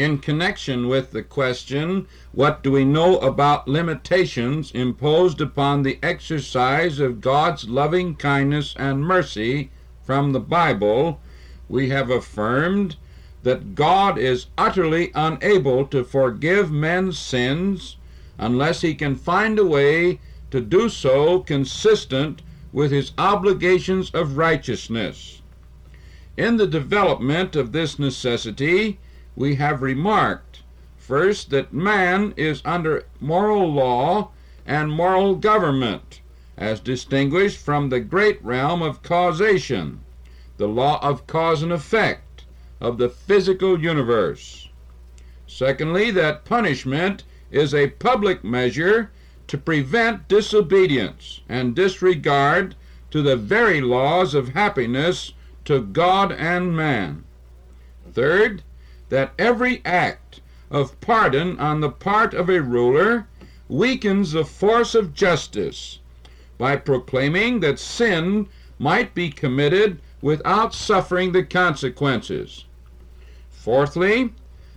in connection with the question, What do we know about limitations imposed upon the exercise of God's loving kindness and mercy from the Bible? we have affirmed that God is utterly unable to forgive men's sins unless he can find a way to do so consistent with his obligations of righteousness. In the development of this necessity, we have remarked first that man is under moral law and moral government, as distinguished from the great realm of causation, the law of cause and effect of the physical universe. Secondly, that punishment is a public measure to prevent disobedience and disregard to the very laws of happiness to God and man. Third, that every act of pardon on the part of a ruler weakens the force of justice by proclaiming that sin might be committed without suffering the consequences. Fourthly,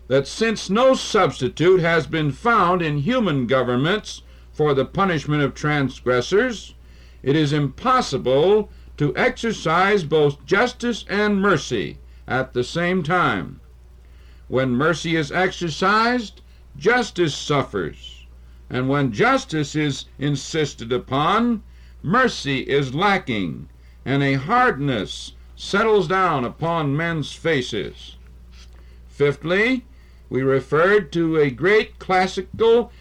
that since no substitute has been found in human governments for the punishment of transgressors, it is impossible to exercise both justice and mercy at the same time. When mercy is exercised, justice suffers, and when justice is insisted upon, mercy is lacking, and a hardness settles down upon men's faces. Fifthly, we referred to a great classical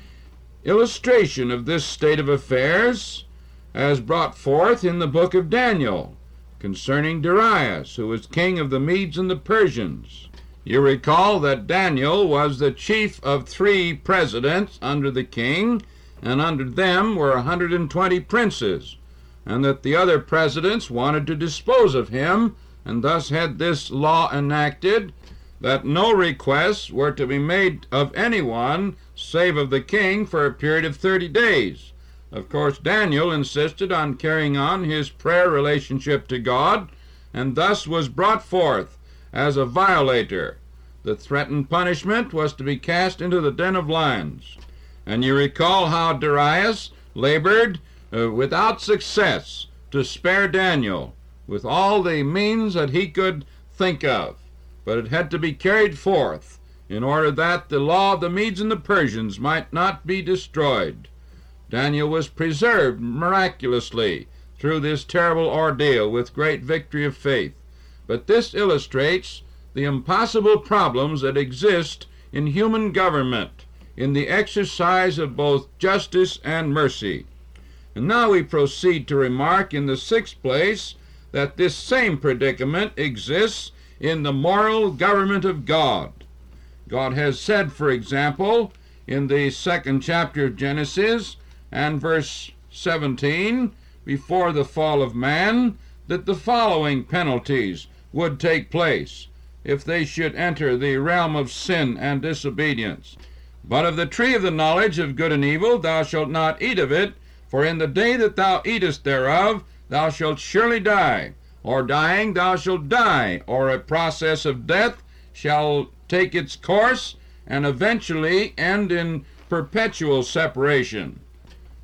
illustration of this state of affairs as brought forth in the book of Daniel concerning Darius, who was king of the Medes and the Persians. You recall that Daniel was the chief of three presidents under the king, and under them were a 120 princes, and that the other presidents wanted to dispose of him, and thus had this law enacted that no requests were to be made of anyone save of the king for a period of 30 days. Of course, Daniel insisted on carrying on his prayer relationship to God, and thus was brought forth as a violator. The threatened punishment was to be cast into the den of lions. And you recall how Darius labored uh, without success to spare Daniel with all the means that he could think of. But it had to be carried forth in order that the law of the Medes and the Persians might not be destroyed. Daniel was preserved miraculously through this terrible ordeal with great victory of faith. But this illustrates the impossible problems that exist in human government in the exercise of both justice and mercy. And now we proceed to remark in the sixth place that this same predicament exists in the moral government of God. God has said, for example, in the second chapter of Genesis and verse 17, before the fall of man, that the following penalties would take place if they should enter the realm of sin and disobedience. But of the tree of the knowledge of good and evil thou shalt not eat of it, for in the day that thou eatest thereof thou shalt surely die or dying thou shalt die, or a process of death shall take its course and eventually end in perpetual separation.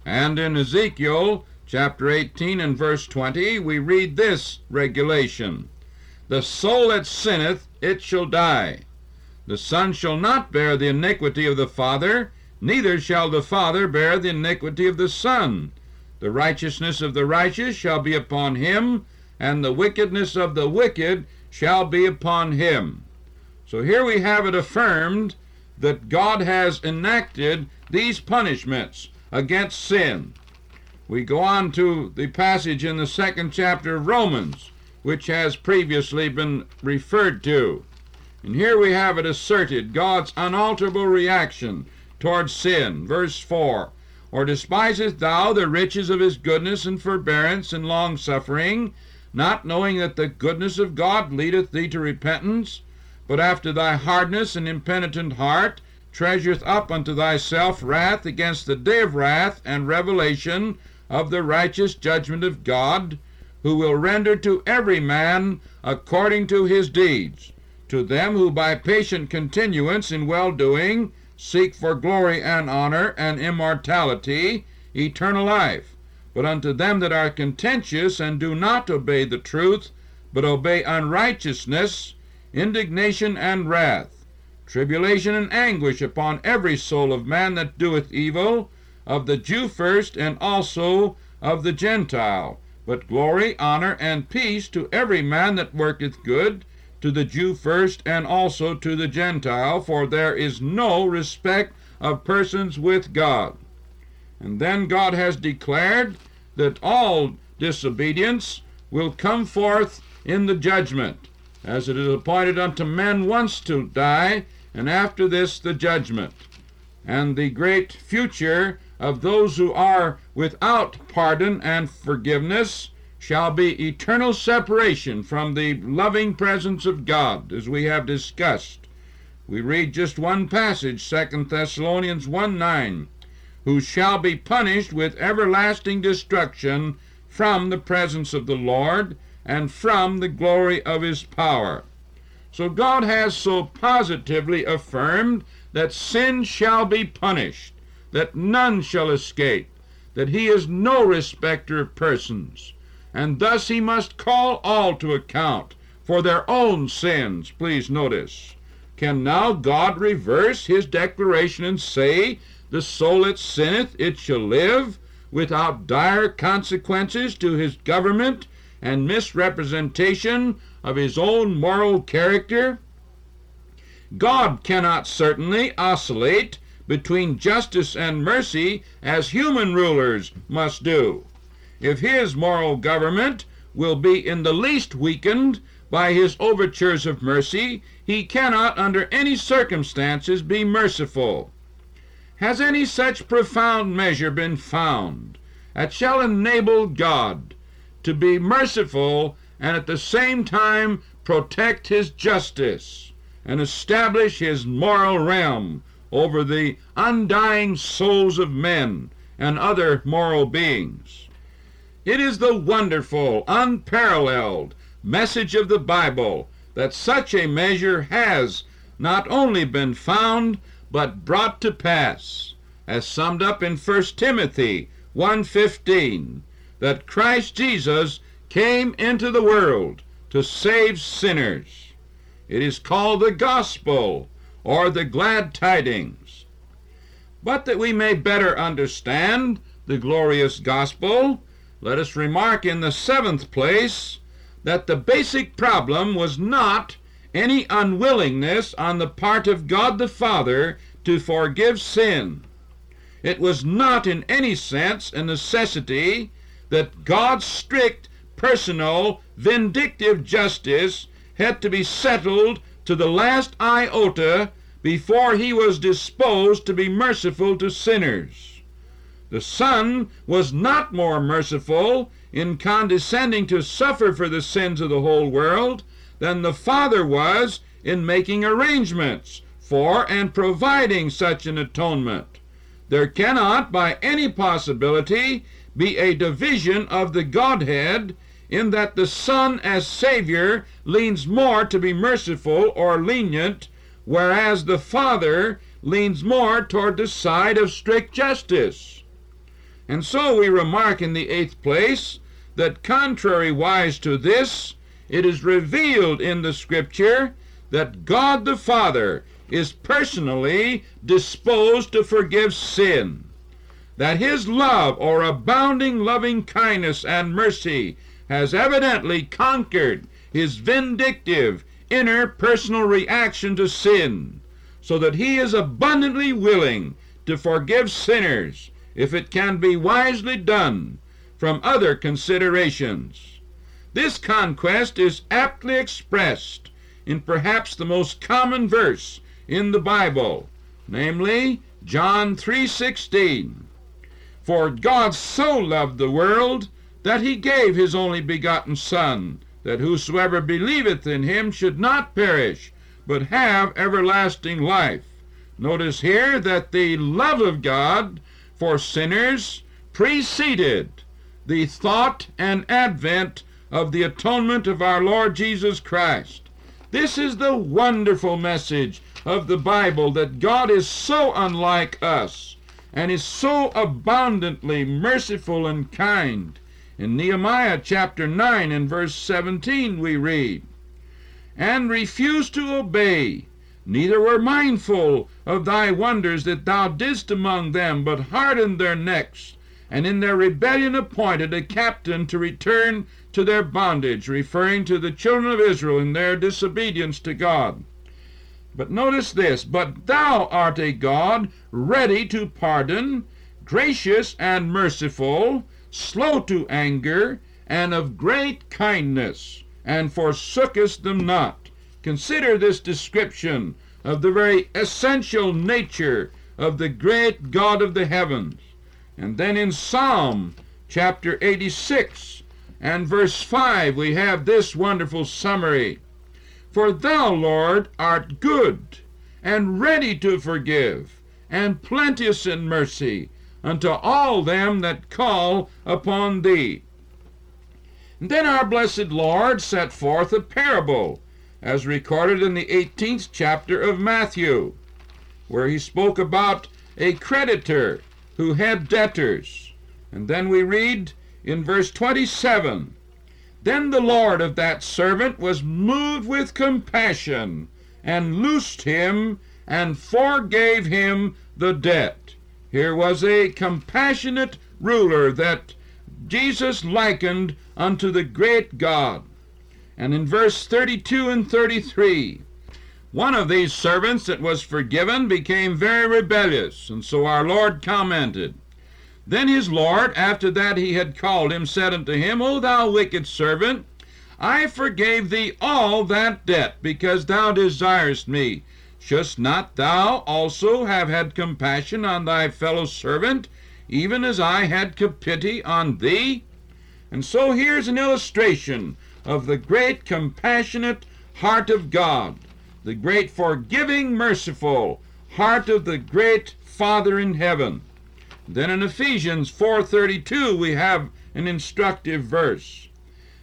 And in Ezekiel chapter 18 and verse 20, we read this regulation The soul that sinneth, it shall die. The son shall not bear the iniquity of the father, neither shall the father bear the iniquity of the son. The righteousness of the righteous shall be upon him, and the wickedness of the wicked shall be upon him. So here we have it affirmed that God has enacted these punishments against sin. We go on to the passage in the second chapter of Romans, which has previously been referred to. And here we have it asserted God's unalterable reaction towards sin. Verse 4 Or despisest thou the riches of his goodness and forbearance and long suffering? not knowing that the goodness of God leadeth thee to repentance, but after thy hardness and impenitent heart treasureth up unto thyself wrath against the day of wrath and revelation of the righteous judgment of God, who will render to every man according to his deeds. to them who by patient continuance in well doing seek for glory and honor and immortality, eternal life. But unto them that are contentious and do not obey the truth, but obey unrighteousness, indignation and wrath, tribulation and anguish upon every soul of man that doeth evil, of the Jew first, and also of the Gentile. But glory, honor, and peace to every man that worketh good, to the Jew first, and also to the Gentile, for there is no respect of persons with God. And then God has declared that all disobedience will come forth in the judgment, as it is appointed unto men once to die, and after this the judgment. And the great future of those who are without pardon and forgiveness shall be eternal separation from the loving presence of God, as we have discussed. We read just one passage, 2 Thessalonians 1 9, who shall be punished with everlasting destruction from the presence of the Lord and from the glory of his power. So God has so positively affirmed that sin shall be punished, that none shall escape, that he is no respecter of persons and thus he must call all to account for their own sins. Please notice. Can now God reverse his declaration and say, The soul that sinneth, it shall live, without dire consequences to his government and misrepresentation of his own moral character? God cannot certainly oscillate between justice and mercy as human rulers must do. If his moral government will be in the least weakened by his overtures of mercy, he cannot under any circumstances be merciful. Has any such profound measure been found? That shall enable God to be merciful and at the same time protect his justice and establish his moral realm over the undying souls of men and other moral beings? It is the wonderful, unparalleled message of the Bible that such a measure has not only been found, but brought to pass, as summed up in 1 Timothy 1:15, that Christ Jesus came into the world to save sinners. It is called the gospel or the glad tidings. But that we may better understand the glorious gospel, let us remark in the seventh place that the basic problem was not any unwillingness on the part of God the Father to forgive sin. It was not in any sense a necessity that God's strict, personal, vindictive justice had to be settled to the last iota before he was disposed to be merciful to sinners. The Son was not more merciful in condescending to suffer for the sins of the whole world than the Father was in making arrangements for and providing such an atonement. There cannot, by any possibility, be a division of the Godhead in that the Son as Savior leans more to be merciful or lenient, whereas the Father leans more toward the side of strict justice. And so we remark in the eighth place that contrariwise to this, it is revealed in the Scripture that God the Father is personally disposed to forgive sin, that his love or abounding loving kindness and mercy has evidently conquered his vindictive inner personal reaction to sin, so that he is abundantly willing to forgive sinners if it can be wisely done from other considerations. This conquest is aptly expressed in perhaps the most common verse in the Bible, namely John 3:16. For God so loved the world that he gave his only begotten son, that whosoever believeth in him should not perish, but have everlasting life. Notice here that the love of God for sinners preceded the thought and advent of the atonement of our Lord Jesus Christ. This is the wonderful message of the Bible that God is so unlike us and is so abundantly merciful and kind. In Nehemiah chapter 9 and verse 17 we read, And refused to obey, neither were mindful of thy wonders that thou didst among them, but hardened their necks, and in their rebellion appointed a captain to return to their bondage, referring to the children of Israel in their disobedience to God. But notice this, but thou art a God ready to pardon, gracious and merciful, slow to anger, and of great kindness, and forsookest them not. Consider this description of the very essential nature of the great God of the heavens. And then in Psalm chapter 86 and verse 5, we have this wonderful summary for thou, Lord, art good, and ready to forgive, and plenteous in mercy unto all them that call upon thee. Then our blessed Lord set forth a parable, as recorded in the 18th chapter of Matthew, where he spoke about a creditor who had debtors. And then we read in verse 27 then the Lord of that servant was moved with compassion, and loosed him, and forgave him the debt. Here was a compassionate ruler that Jesus likened unto the great God. And in verse 32 and 33, one of these servants that was forgiven became very rebellious, and so our Lord commented, then his Lord, after that he had called him, said unto him, O thou wicked servant, I forgave thee all that debt, because thou desirest me. Shouldst not thou also have had compassion on thy fellow servant, even as I had pity on thee? And so here's an illustration of the great compassionate heart of God, the great forgiving, merciful heart of the great Father in heaven. Then in Ephesians 4:32 we have an instructive verse.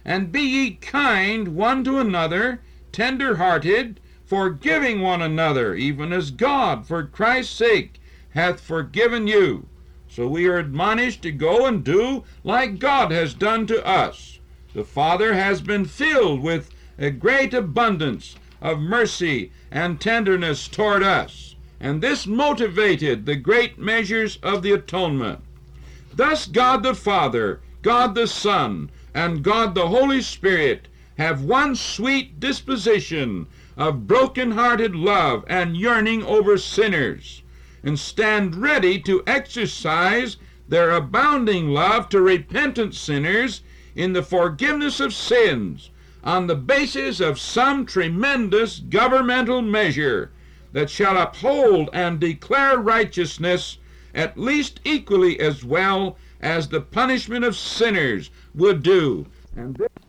And be ye kind one to another, tender-hearted, forgiving one another, even as God for Christ's sake hath forgiven you. So we are admonished to go and do like God has done to us. The Father has been filled with a great abundance of mercy and tenderness toward us and this motivated the great measures of the atonement. Thus, God the Father, God the Son, and God the Holy Spirit have one sweet disposition of broken hearted love and yearning over sinners, and stand ready to exercise their abounding love to repentant sinners in the forgiveness of sins on the basis of some tremendous governmental measure that shall uphold and declare righteousness at least equally as well as the punishment of sinners would do.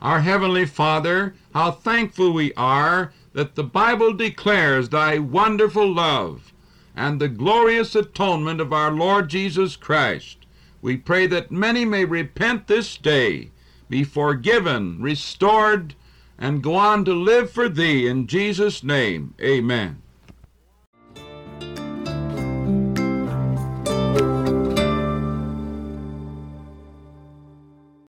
Our Heavenly Father, how thankful we are that the Bible declares thy wonderful love and the glorious atonement of our Lord Jesus Christ. We pray that many may repent this day, be forgiven, restored, and go on to live for thee in Jesus' name. Amen.